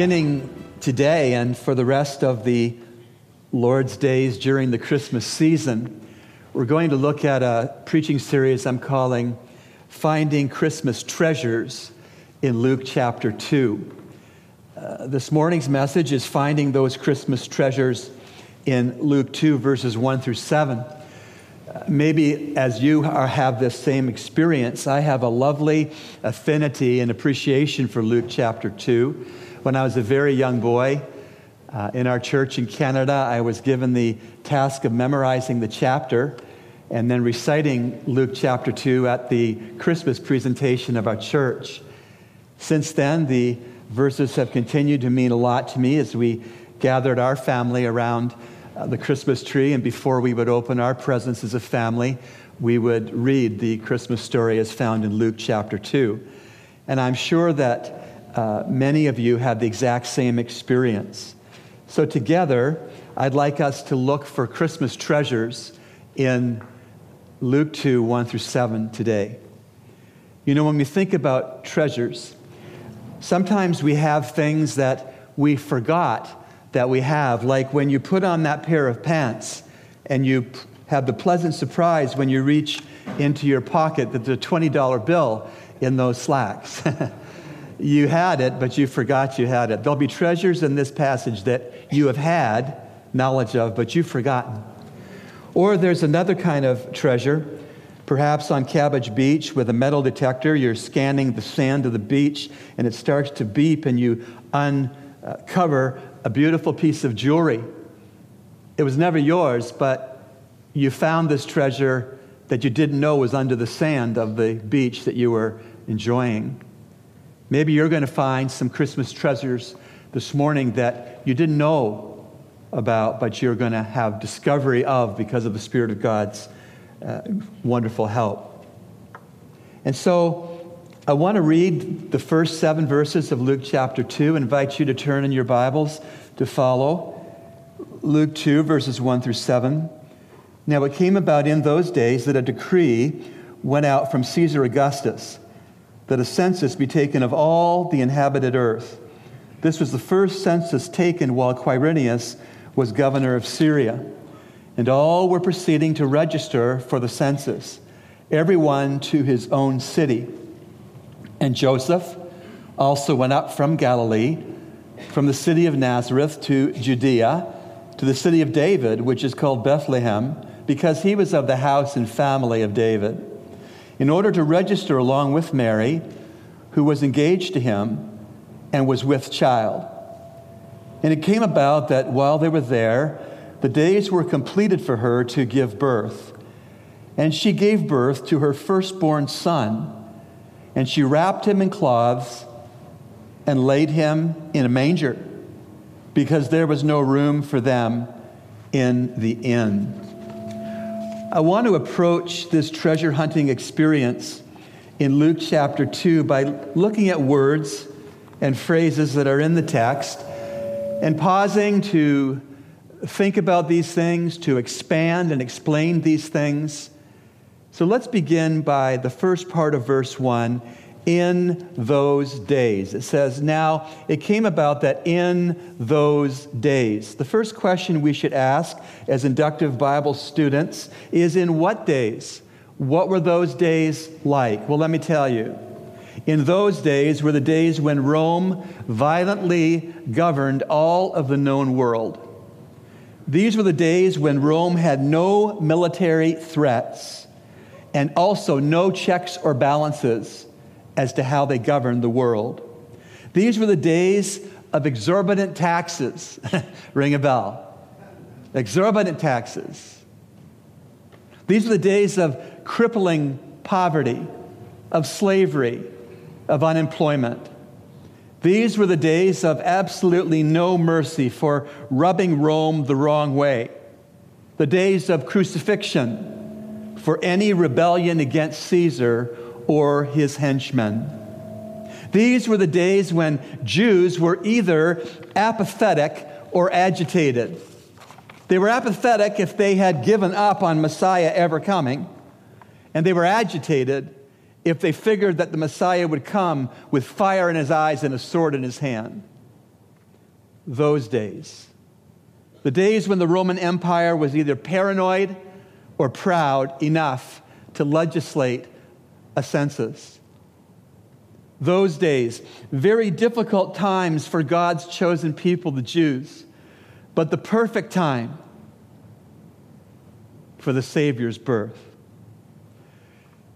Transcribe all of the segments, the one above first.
Beginning today and for the rest of the Lord's days during the Christmas season, we're going to look at a preaching series I'm calling Finding Christmas Treasures in Luke chapter 2. Uh, this morning's message is Finding Those Christmas Treasures in Luke 2, verses 1 through 7. Uh, maybe as you are, have this same experience, I have a lovely affinity and appreciation for Luke chapter 2 when I was a very young boy uh, in our church in Canada, I was given the task of memorizing the chapter and then reciting Luke chapter 2 at the Christmas presentation of our church. Since then, the verses have continued to mean a lot to me as we gathered our family around uh, the Christmas tree, and before we would open our presents as a family, we would read the Christmas story as found in Luke chapter 2. And I'm sure that uh, many of you have the exact same experience. So, together, I'd like us to look for Christmas treasures in Luke 2 1 through 7 today. You know, when we think about treasures, sometimes we have things that we forgot that we have, like when you put on that pair of pants and you have the pleasant surprise when you reach into your pocket that there's a $20 bill in those slacks. you had it, but you forgot you had it. There'll be treasures in this passage that you have had knowledge of, but you've forgotten. Or there's another kind of treasure, perhaps on Cabbage Beach with a metal detector. You're scanning the sand of the beach and it starts to beep, and you uncover a beautiful piece of jewelry. It was never yours, but you found this treasure that you didn't know was under the sand of the beach that you were enjoying. Maybe you're going to find some Christmas treasures this morning that you didn't know about, but you're going to have discovery of because of the Spirit of God's uh, wonderful help. And so I want to read the first seven verses of Luke chapter 2. I invite you to turn in your Bibles to follow. Luke 2, verses 1 through 7. Now it came about in those days that a decree went out from Caesar Augustus that a census be taken of all the inhabited earth. This was the first census taken while Quirinius was governor of Syria. And all were proceeding to register for the census, everyone to his own city. And Joseph also went up from Galilee, from the city of Nazareth to Judea, to the city of David, which is called Bethlehem, because he was of the house and family of David in order to register along with Mary, who was engaged to him and was with child. And it came about that while they were there, the days were completed for her to give birth. And she gave birth to her firstborn son, and she wrapped him in cloths and laid him in a manger, because there was no room for them in the inn. I want to approach this treasure hunting experience in Luke chapter 2 by looking at words and phrases that are in the text and pausing to think about these things, to expand and explain these things. So let's begin by the first part of verse 1 in those days. It says, Now it came about that in those days. The first question we should ask as inductive Bible students is in what days? What were those days like? Well, let me tell you. In those days were the days when Rome violently governed all of the known world. These were the days when Rome had no military threats and also no checks or balances as to how they governed the world. These were the days of exorbitant taxes. Ring a bell. Exorbitant taxes. These were the days of crippling poverty, of slavery, of unemployment. These were the days of absolutely no mercy for rubbing Rome the wrong way. The days of crucifixion for any rebellion against Caesar or his henchmen. These were the days when Jews were either apathetic or agitated. They were apathetic if they had given up on Messiah ever coming, and they were agitated if they figured that the Messiah would come with fire in his eyes and a sword in his hand. those days. The days when the Roman Empire was either paranoid or proud enough to legislate a census. Those days, very difficult times for God's chosen people, the Jews, but the perfect time for the Savior's birth.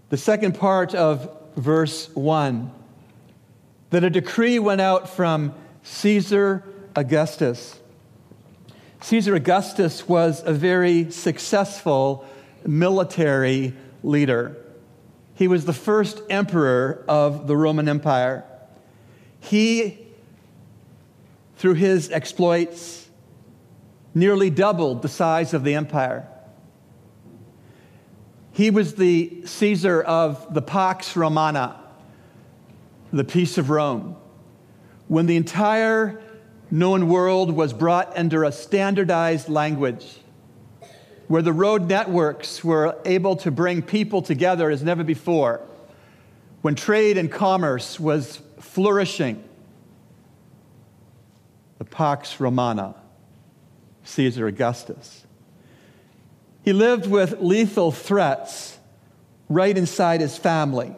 The second part of verse 1 that a decree went out from Caesar Augustus. Caesar Augustus was a very successful military leader. He was the first emperor of the Roman Empire. He, through his exploits, nearly doubled the size of the empire. He was the Caesar of the Pax Romana, the peace of Rome. When the entire known world was brought under a standardized language, where the road networks were able to bring people together as never before, when trade and commerce was flourishing, the Pax Romana, Caesar Augustus. He lived with lethal threats right inside his family.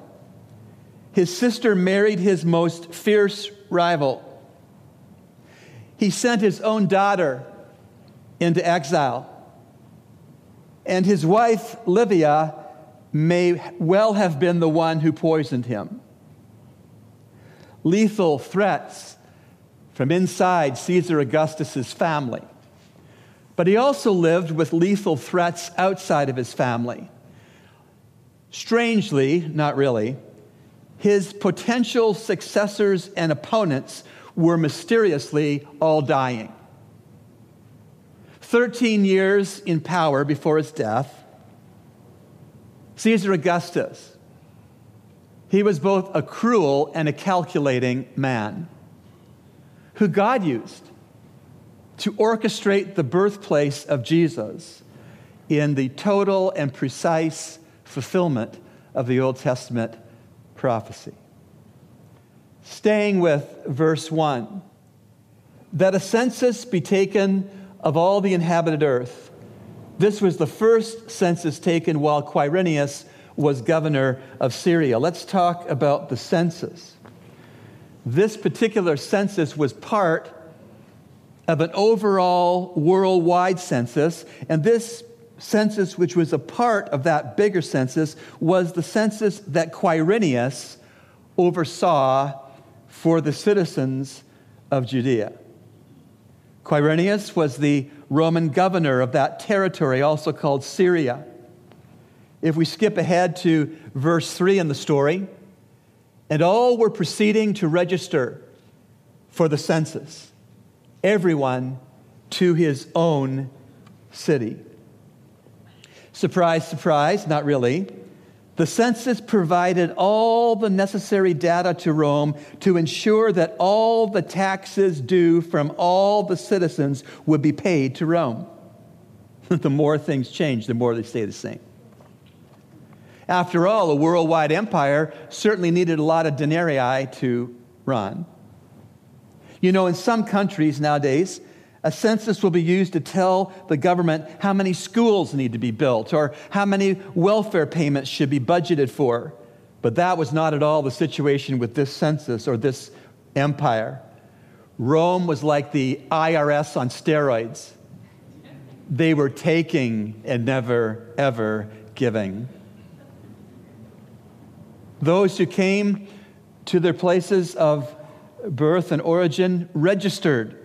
His sister married his most fierce rival. He sent his own daughter into exile. And his wife, Livia, may well have been the one who poisoned him. Lethal threats from inside Caesar Augustus's family. But he also lived with lethal threats outside of his family. Strangely, not really, his potential successors and opponents were mysteriously all dying. 13 years in power before his death, Caesar Augustus, he was both a cruel and a calculating man who God used to orchestrate the birthplace of Jesus in the total and precise fulfillment of the Old Testament prophecy. Staying with verse 1 that a census be taken of all the inhabited earth. This was the first census taken while Quirinius was governor of Syria. Let's talk about the census. This particular census was part of an overall worldwide census. And this census, which was a part of that bigger census, was the census that Quirinius oversaw for the citizens of Judea. Quirinius was the Roman governor of that territory, also called Syria. If we skip ahead to verse 3 in the story, and all were proceeding to register for the census everyone to his own city. Surprise, surprise, not really. The census provided all the necessary data to Rome to ensure that all the taxes due from all the citizens would be paid to Rome. the more things change, the more they stay the same. After all, a worldwide empire certainly needed a lot of denarii to run. You know, in some countries nowadays, a census will be used to tell the government how many schools need to be built or how many welfare payments should be budgeted for. But that was not at all the situation with this census or this empire. Rome was like the IRS on steroids. They were taking and never, ever giving. Those who came to their places of birth and origin registered.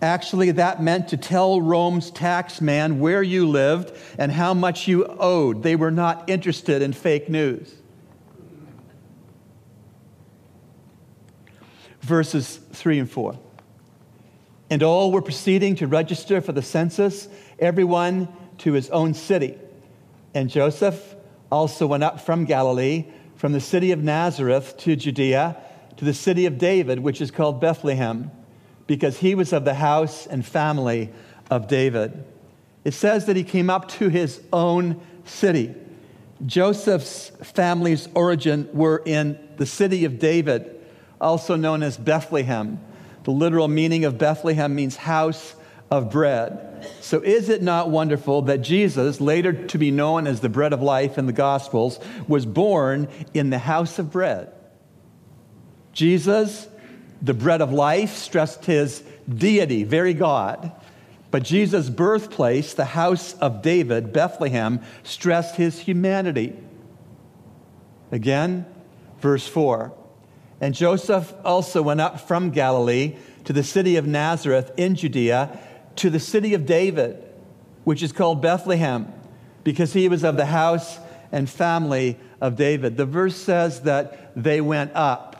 Actually, that meant to tell Rome's tax man where you lived and how much you owed. They were not interested in fake news. Verses 3 and 4. And all were proceeding to register for the census, everyone to his own city. And Joseph also went up from Galilee, from the city of Nazareth to Judea to the city of David, which is called Bethlehem, because he was of the house and family of David. It says that he came up to his own city. Joseph's family's origin were in the city of David, also known as Bethlehem. The literal meaning of Bethlehem means house of bread. So, is it not wonderful that Jesus, later to be known as the bread of life in the Gospels, was born in the house of bread? Jesus, the bread of life, stressed his deity, very God. But Jesus' birthplace, the house of David, Bethlehem, stressed his humanity. Again, verse 4. And Joseph also went up from Galilee to the city of Nazareth in Judea, to the city of David, which is called Bethlehem, because he was of the house and family of David. The verse says that they went up.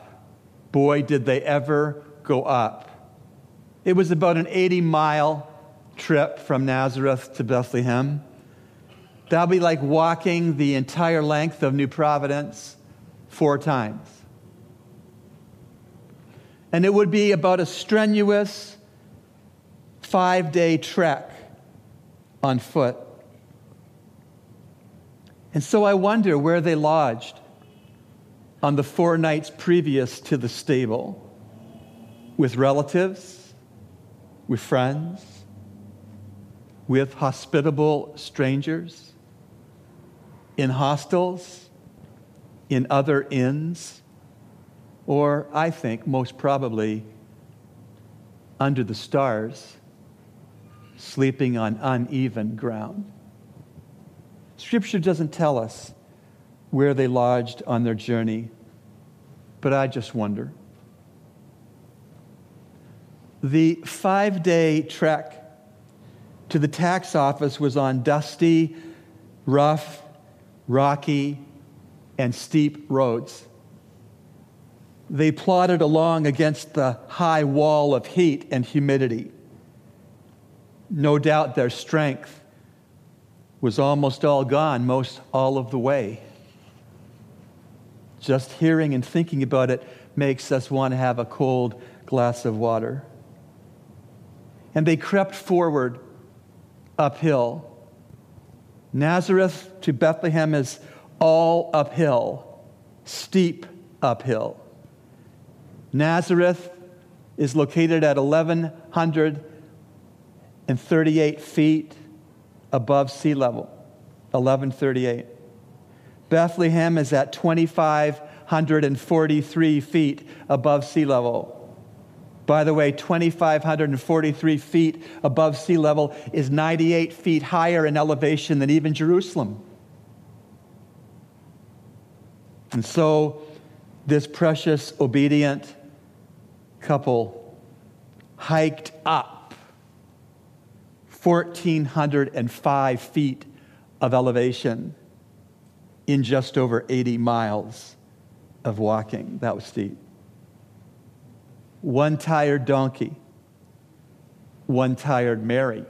Boy, did they ever go up. It was about an 80 mile trip from Nazareth to Bethlehem. That'll be like walking the entire length of New Providence four times. And it would be about a strenuous five day trek on foot. And so I wonder where they lodged on the four nights previous to the stable with relatives, with friends, with hospitable strangers, in hostels, in other inns, or I think most probably under the stars, sleeping on uneven ground. Scripture doesn't tell us where they lodged on their journey, but I just wonder. The five day trek to the tax office was on dusty, rough, rocky, and steep roads. They plodded along against the high wall of heat and humidity. No doubt their strength was almost all gone, most all of the way. Just hearing and thinking about it makes us want to have a cold glass of water. And they crept forward uphill. Nazareth to Bethlehem is all uphill, steep uphill. Nazareth is located at 1,138 feet above sea level. 1138. Bethlehem is at 2,543 feet above sea level. By the way, 2,543 feet above sea level is 98 feet higher in elevation than even Jerusalem. And so, this precious, obedient couple hiked up 1,405 feet of elevation in just over 80 miles of walking. That was steep one tired donkey, one tired Mary,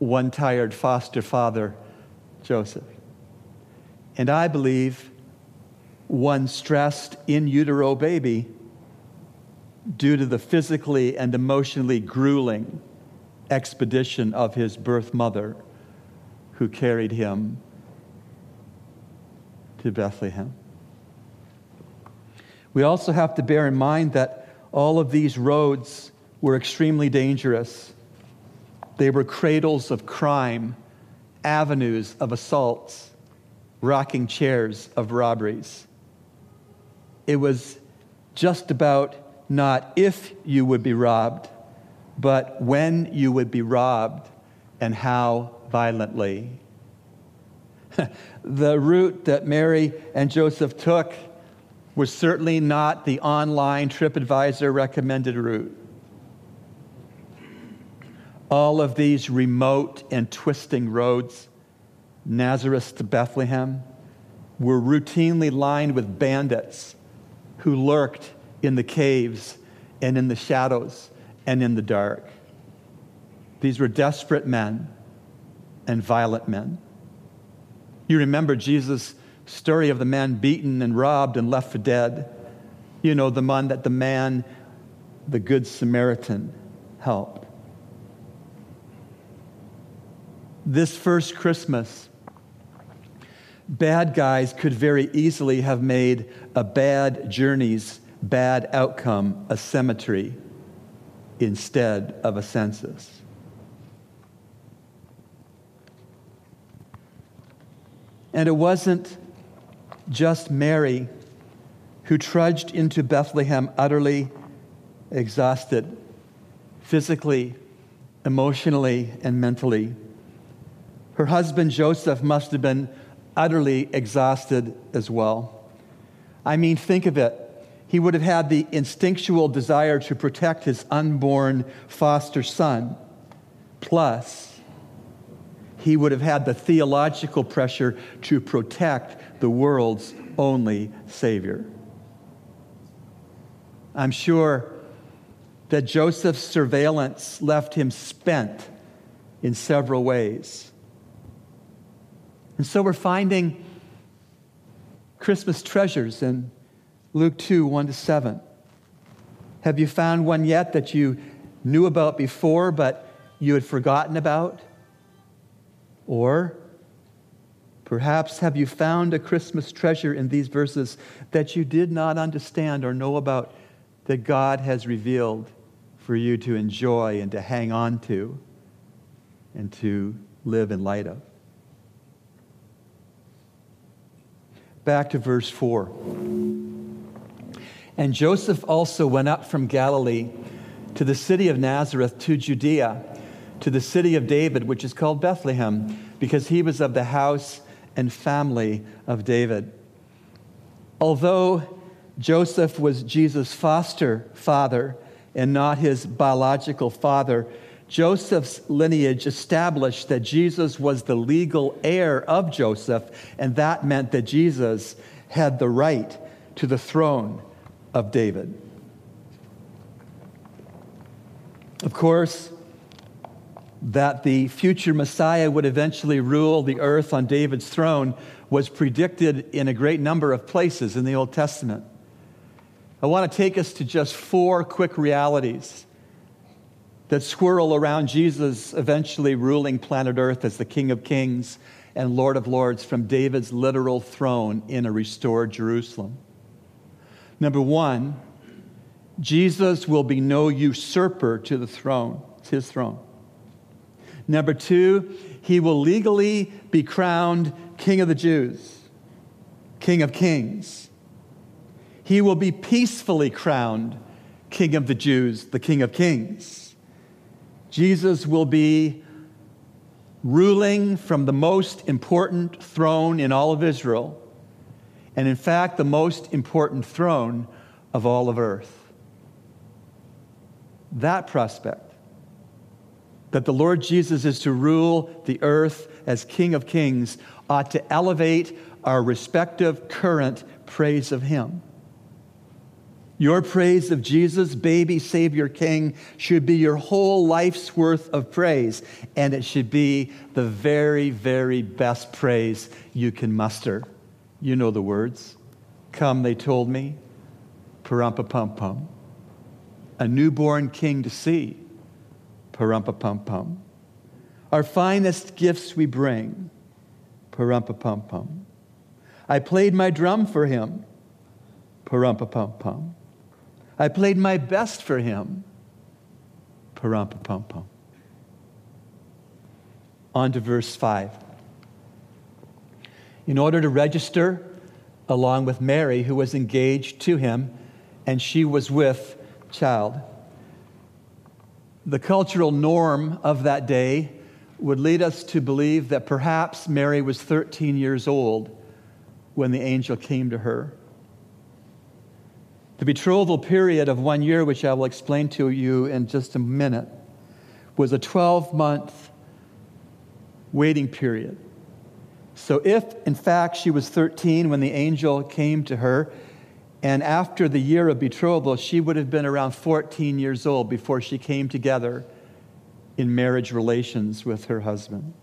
one tired foster father, Joseph. And I believe one stressed in utero baby due to the physically and emotionally grueling expedition of his birth mother who carried him to Bethlehem. We also have to bear in mind that all of these roads were extremely dangerous. They were cradles of crime, avenues of assaults, rocking chairs of robberies. It was just about not if you would be robbed, but when you would be robbed and how violently. the route that Mary and Joseph took was certainly not the online TripAdvisor recommended route. All of these remote and twisting roads, Nazareth to Bethlehem, were routinely lined with bandits who lurked in the caves and in the shadows and in the dark. These were desperate men and violent men. You remember Jesus story of the man beaten and robbed and left for dead. You know, the one that the man, the Good Samaritan, helped. This first Christmas, bad guys could very easily have made a bad journey's bad outcome a cemetery instead of a census. And it wasn't just Mary who trudged into Bethlehem utterly exhausted, physically, emotionally, and mentally. Her husband Joseph must have been utterly exhausted as well. I mean, think of it. He would have had the instinctual desire to protect his unborn foster son. Plus, he would have had the theological pressure to protect the world's only Savior. I'm sure that Joseph's surveillance left him spent in several ways. And so we're finding Christmas treasures in Luke 2 1 to 7. Have you found one yet that you knew about before but you had forgotten about? Or perhaps have you found a Christmas treasure in these verses that you did not understand or know about that God has revealed for you to enjoy and to hang on to and to live in light of? Back to verse 4. And Joseph also went up from Galilee to the city of Nazareth to Judea, to the city of David, which is called Bethlehem, because he was of the house and family of David. Although Joseph was Jesus' foster father and not his biological father, Joseph's lineage established that Jesus was the legal heir of Joseph, and that meant that Jesus had the right to the throne of David. Of course, that the future Messiah would eventually rule the earth on David's throne was predicted in a great number of places in the Old Testament. I want to take us to just four quick realities that swirl around Jesus eventually ruling planet Earth as the King of Kings and Lord of Lords from David's literal throne in a restored Jerusalem. Number one, Jesus will be no usurper to the throne, it's his throne. Number two, he will legally be crowned King of the Jews, King of Kings. He will be peacefully crowned King of the Jews, the King of Kings. Jesus will be ruling from the most important throne in all of Israel, and in fact, the most important throne of all of earth. That prospect, that the Lord Jesus is to rule the earth as King of Kings, ought to elevate our respective current praise of Him. Your praise of Jesus, baby Savior King, should be your whole life's worth of praise, and it should be the very, very best praise you can muster. You know the words. Come, they told me, parumpa pum pum. A newborn king to see, parumpa pum pum. Our finest gifts we bring, parumpa pum pum. I played my drum for him, parumpa pum pum. I played my best for him. Parampa pum pum. On to verse 5. In order to register along with Mary, who was engaged to him, and she was with child. The cultural norm of that day would lead us to believe that perhaps Mary was 13 years old when the angel came to her. The betrothal period of one year, which I will explain to you in just a minute, was a 12 month waiting period. So, if in fact she was 13 when the angel came to her, and after the year of betrothal, she would have been around 14 years old before she came together in marriage relations with her husband.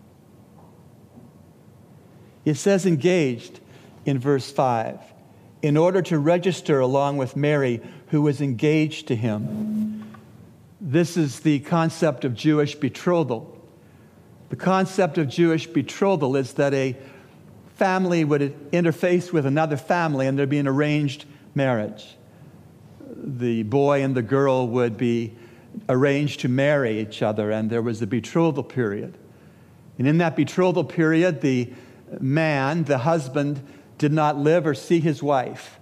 It says engaged in verse 5 in order to register along with Mary, who was engaged to him. This is the concept of Jewish betrothal. The concept of Jewish betrothal is that a family would interface with another family and there'd be an arranged marriage. The boy and the girl would be arranged to marry each other, and there was a betrothal period. And in that betrothal period, the man, the husband, did not live or see his wife.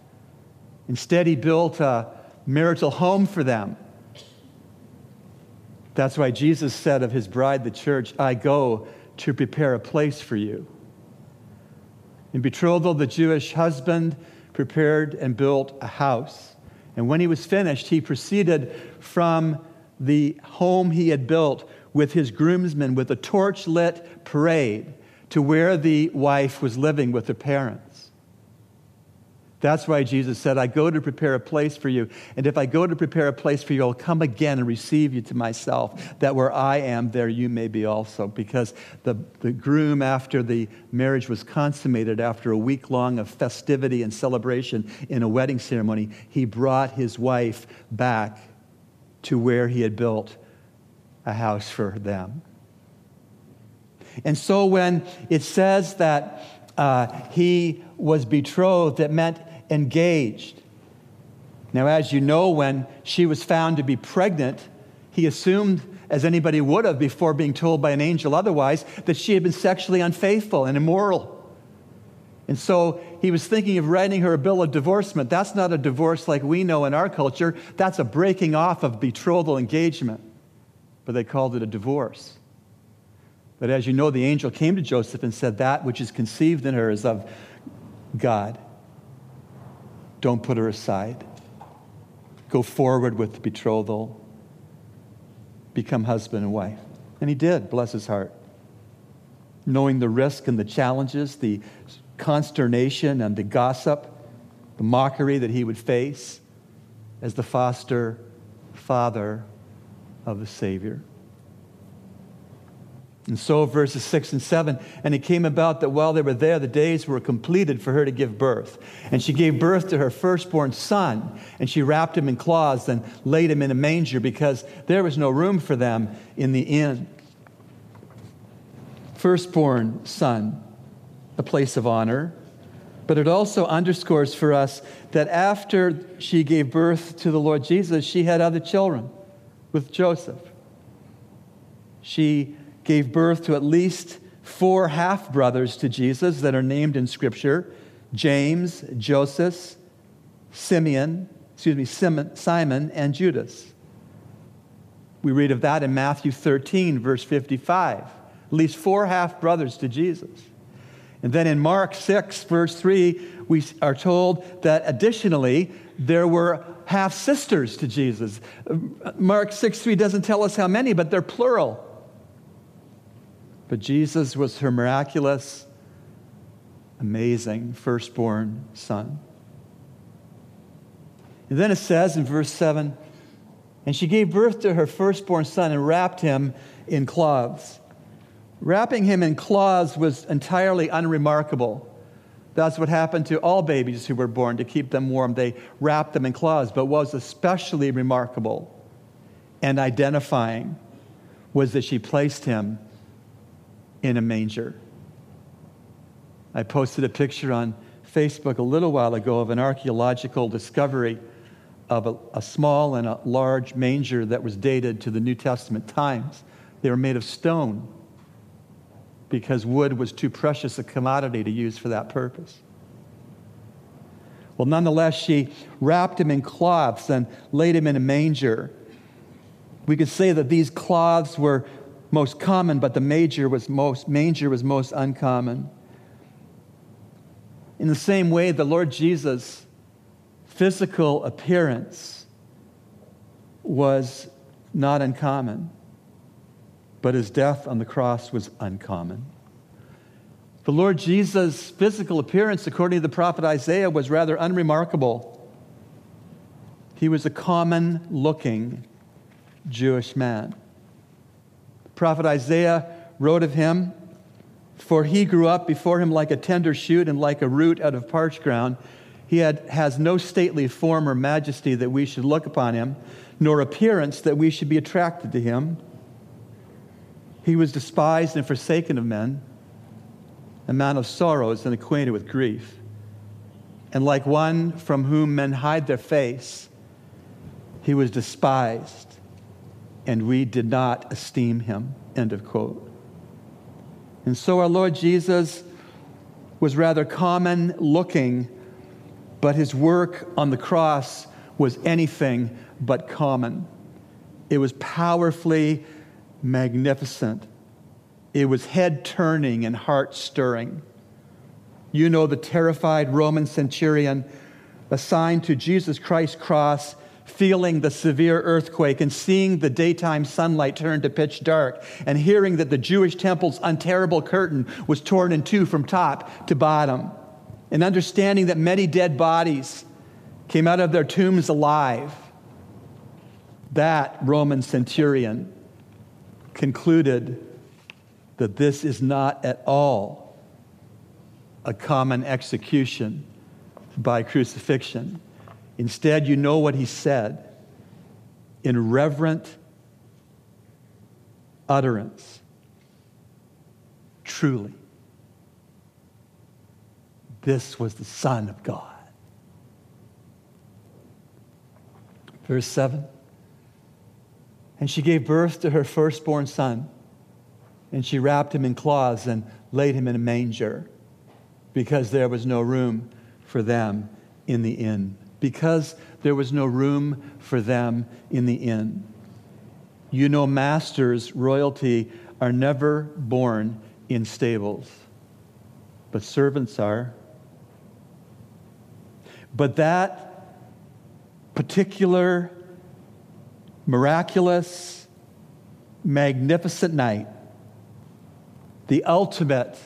Instead, he built a marital home for them. That's why Jesus said of his bride, the church, I go to prepare a place for you. In betrothal, the Jewish husband prepared and built a house. And when he was finished, he proceeded from the home he had built with his groomsmen with a torch lit parade to where the wife was living with her parents. That's why Jesus said, I go to prepare a place for you. And if I go to prepare a place for you, I'll come again and receive you to myself, that where I am, there you may be also. Because the, the groom, after the marriage was consummated, after a week long of festivity and celebration in a wedding ceremony, he brought his wife back to where he had built a house for them. And so when it says that uh, he was betrothed, it meant engaged. Now, as you know, when she was found to be pregnant, he assumed, as anybody would have before being told by an angel otherwise, that she had been sexually unfaithful and immoral. And so he was thinking of writing her a bill of divorcement. That's not a divorce like we know in our culture, that's a breaking off of betrothal engagement. But they called it a divorce. But as you know, the angel came to Joseph and said, That which is conceived in her is of God. Don't put her aside. Go forward with the betrothal. Become husband and wife. And he did, bless his heart. Knowing the risk and the challenges, the consternation and the gossip, the mockery that he would face as the foster father of the Savior. And so, verses 6 and 7, and it came about that while they were there, the days were completed for her to give birth. And she gave birth to her firstborn son, and she wrapped him in cloths and laid him in a manger because there was no room for them in the inn. Firstborn son, a place of honor. But it also underscores for us that after she gave birth to the Lord Jesus, she had other children with Joseph. She gave birth to at least four half brothers to Jesus that are named in Scripture James, Joseph, Simeon, excuse me, Simon, and Judas. We read of that in Matthew 13, verse 55. At least four half brothers to Jesus. And then in Mark 6, verse 3, we are told that additionally, there were half sisters to Jesus. Mark 6, 3 doesn't tell us how many, but they're plural. But Jesus was her miraculous, amazing firstborn son. And then it says in verse 7 and she gave birth to her firstborn son and wrapped him in cloths. Wrapping him in cloths was entirely unremarkable. That's what happened to all babies who were born to keep them warm. They wrapped them in cloths. But what was especially remarkable and identifying was that she placed him in a manger. I posted a picture on Facebook a little while ago of an archaeological discovery of a, a, small and a large manger that was dated to the New Testament times. They were made of stone because wood was too precious a commodity to use for that purpose. Well, nonetheless, she wrapped him in cloths and laid him in a manger. We could say that these cloths were most common, but the major was most, manger was most uncommon. In the same way, the Lord Jesus' physical appearance was not uncommon, but his death on the cross was uncommon. The Lord Jesus' physical appearance, according to the prophet Isaiah, was rather unremarkable. He was a common looking Jewish man prophet Isaiah wrote of him For he grew up before him like a tender shoot and like a root out of parched ground. He had, has no stately form or majesty that we should look upon him, nor appearance that we should be attracted to him. He was despised and forsaken of men, a man of sorrows and acquainted with grief. And like one from whom men hide their face, he was despised and we did not esteem him. End of quote. And so our Lord Jesus was rather common looking, but his work on the cross was anything but common. It was powerfully magnificent. It was head turning and heart stirring. You know the terrified Roman centurion assigned to Jesus Christ's cross, feeling the severe earthquake and seeing the daytime sunlight turn to pitch dark, and hearing that the Jewish temple's unterrible curtain was torn in two from top to bottom, and understanding that many dead bodies came out of their tombs alive. That Roman centurion concluded that this is not at all a common execution by crucifixion. Instead, you know what he said in reverent utterance. Truly, this was the Son of God. Verse 7 And she gave birth to her firstborn son, and she wrapped him in cloths and laid him in a manger because there was no room for them in the inn. Because there was no room for them in the inn. You know, masters, royalty, are never born in stables, but servants are. But that particular miraculous, magnificent night, the ultimate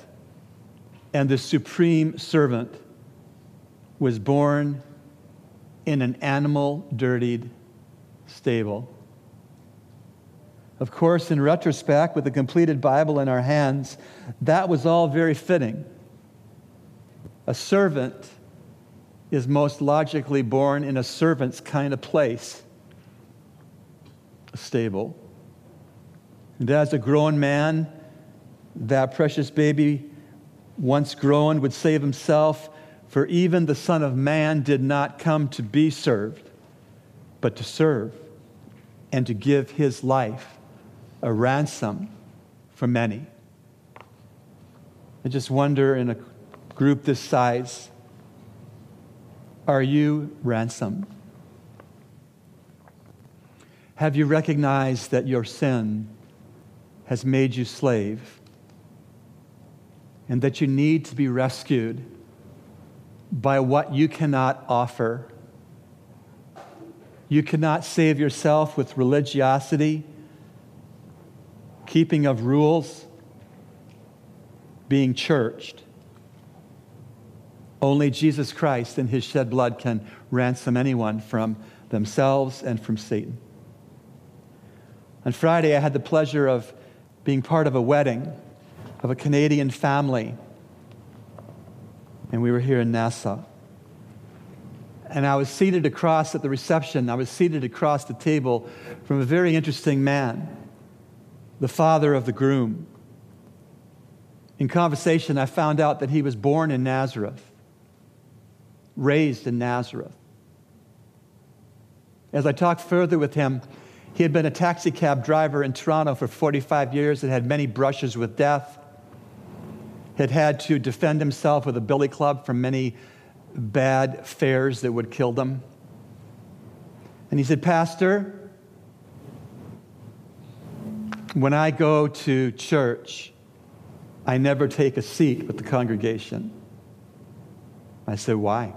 and the supreme servant was born in an animal dirtied stable. Of course, in retrospect, with the completed Bible in our hands, that was all very fitting. A servant is most logically born in a servant's kind of place, a stable. And as a grown man, that precious baby, once grown, would save himself for even the Son of Man did not come to be served, but to serve and to give his life a ransom for many. I just wonder in a group this size, are you ransomed? Have you recognized that your sin has made you slave and that you need to be rescued? By what you cannot offer. You cannot save yourself with religiosity, keeping of rules, being churched. Only Jesus Christ and his shed blood can ransom anyone from themselves and from Satan. On Friday, I had the pleasure of being part of a wedding of a Canadian family and we were here in Nassau. And I was seated across at the reception, I was seated across the table from a very interesting man, the father of the groom. In conversation, I found out that he was born in Nazareth, raised in Nazareth. As I talked further with him, he had been a taxi cab driver in Toronto for 45 years and had many brushes with death had had to defend himself with a billy club from many bad fares that would kill them. And he said, Pastor, when I go to church, I never take a seat with the congregation. I said, Why?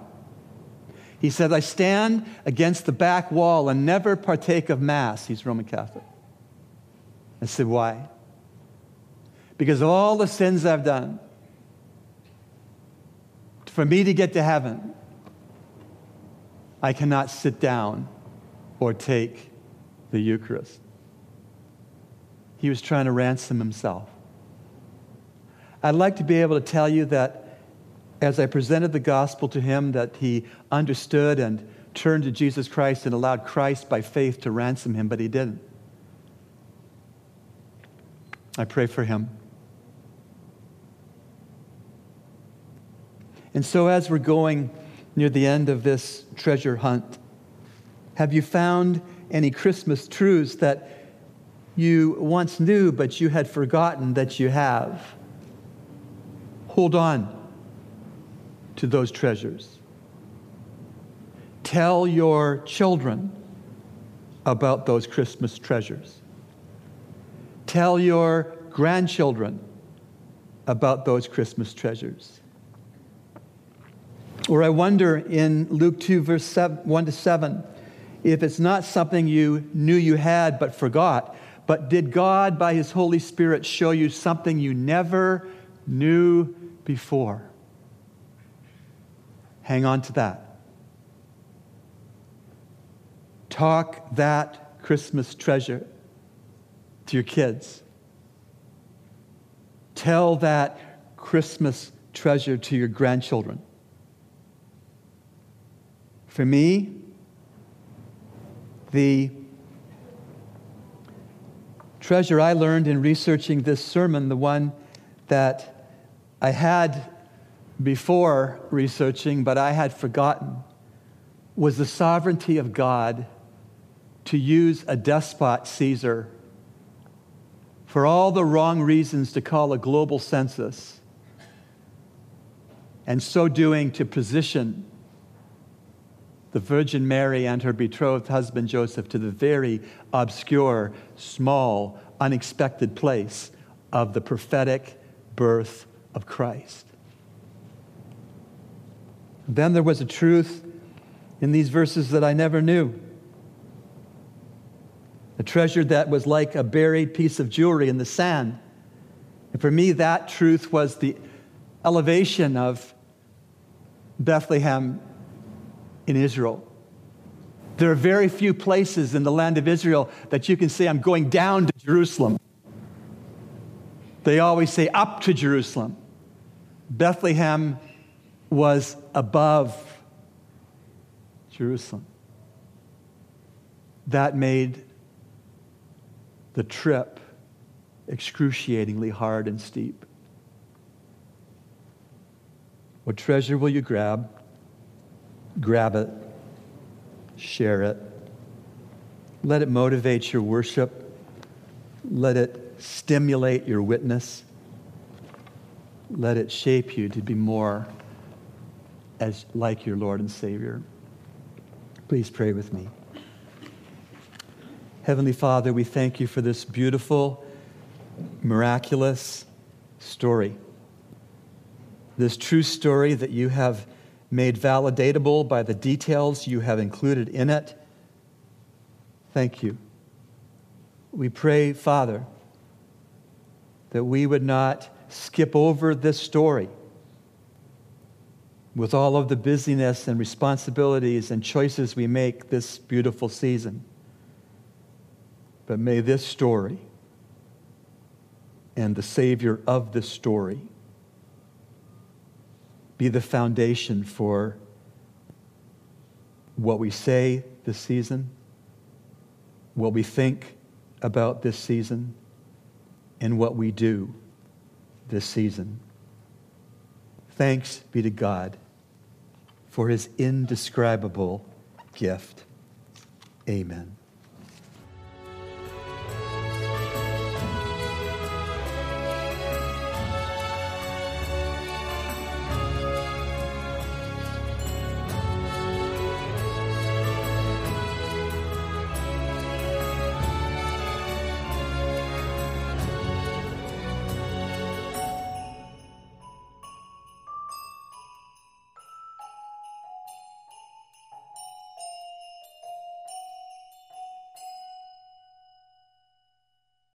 He said, I stand against the back wall and never partake of Mass. He's Roman Catholic. I said, Why? Because of all the sins I've done, for me to get to heaven, I cannot sit down or take the Eucharist. He was trying to ransom himself. I'd like to be able to tell you that as I presented the gospel to him, that he understood and turned to Jesus Christ and allowed Christ by faith to ransom him, but he didn't. I pray for him. And so, as we're going near the end of this treasure hunt, have you found any Christmas truths that you once knew, but you had forgotten that you have. Hold on to those treasures. Tell your children about those Christmas treasures. Tell your grandchildren about those Christmas treasures. Or I wonder in Luke 2, verse 7, 1 to 7, if it's not something you knew you had but forgot, but did God, by His Holy Spirit, show you something you never knew before? Hang on to that. Talk that Christmas treasure to your kids. Tell that Christmas treasure to your grandchildren. For me, the treasure I learned in researching this sermon, the one that I had before researching, but I had forgotten, was the sovereignty of God to use a despot, Caesar, for all the wrong reasons to call a global census, and so doing to position the Virgin Mary and her betrothed husband Joseph to the very obscure, small, unexpected place of the prophetic birth of Christ. Then there was a truth in these verses that I never knew. A treasure that was like a buried piece of jewelry in the sand. And for me, that truth was the elevation of Bethlehem in Israel. There are very few places in the land of Israel that you can say, I'm going down to Jerusalem. They always say, up to Jerusalem. Bethlehem was above Jerusalem. That made the trip excruciatingly hard and steep. What treasure will you grab? Grab it, share it. Let it motivate your worship. Let it stimulate your witness. Let it shape you to be more as like your Lord and Savior. Please pray with me. Heavenly Father, we thank you for this beautiful, miraculous story. This true story that you have made validatable by the details you have included in it. Thank you. We pray, Father, that we would not skip over this story with all of the busyness and responsibilities and choices we make this beautiful season. But may this story and the Savior of this story be the foundation for what we say this season, what we think about this season, and what we do this season. Thanks be to God for his indescribable gift. Amen.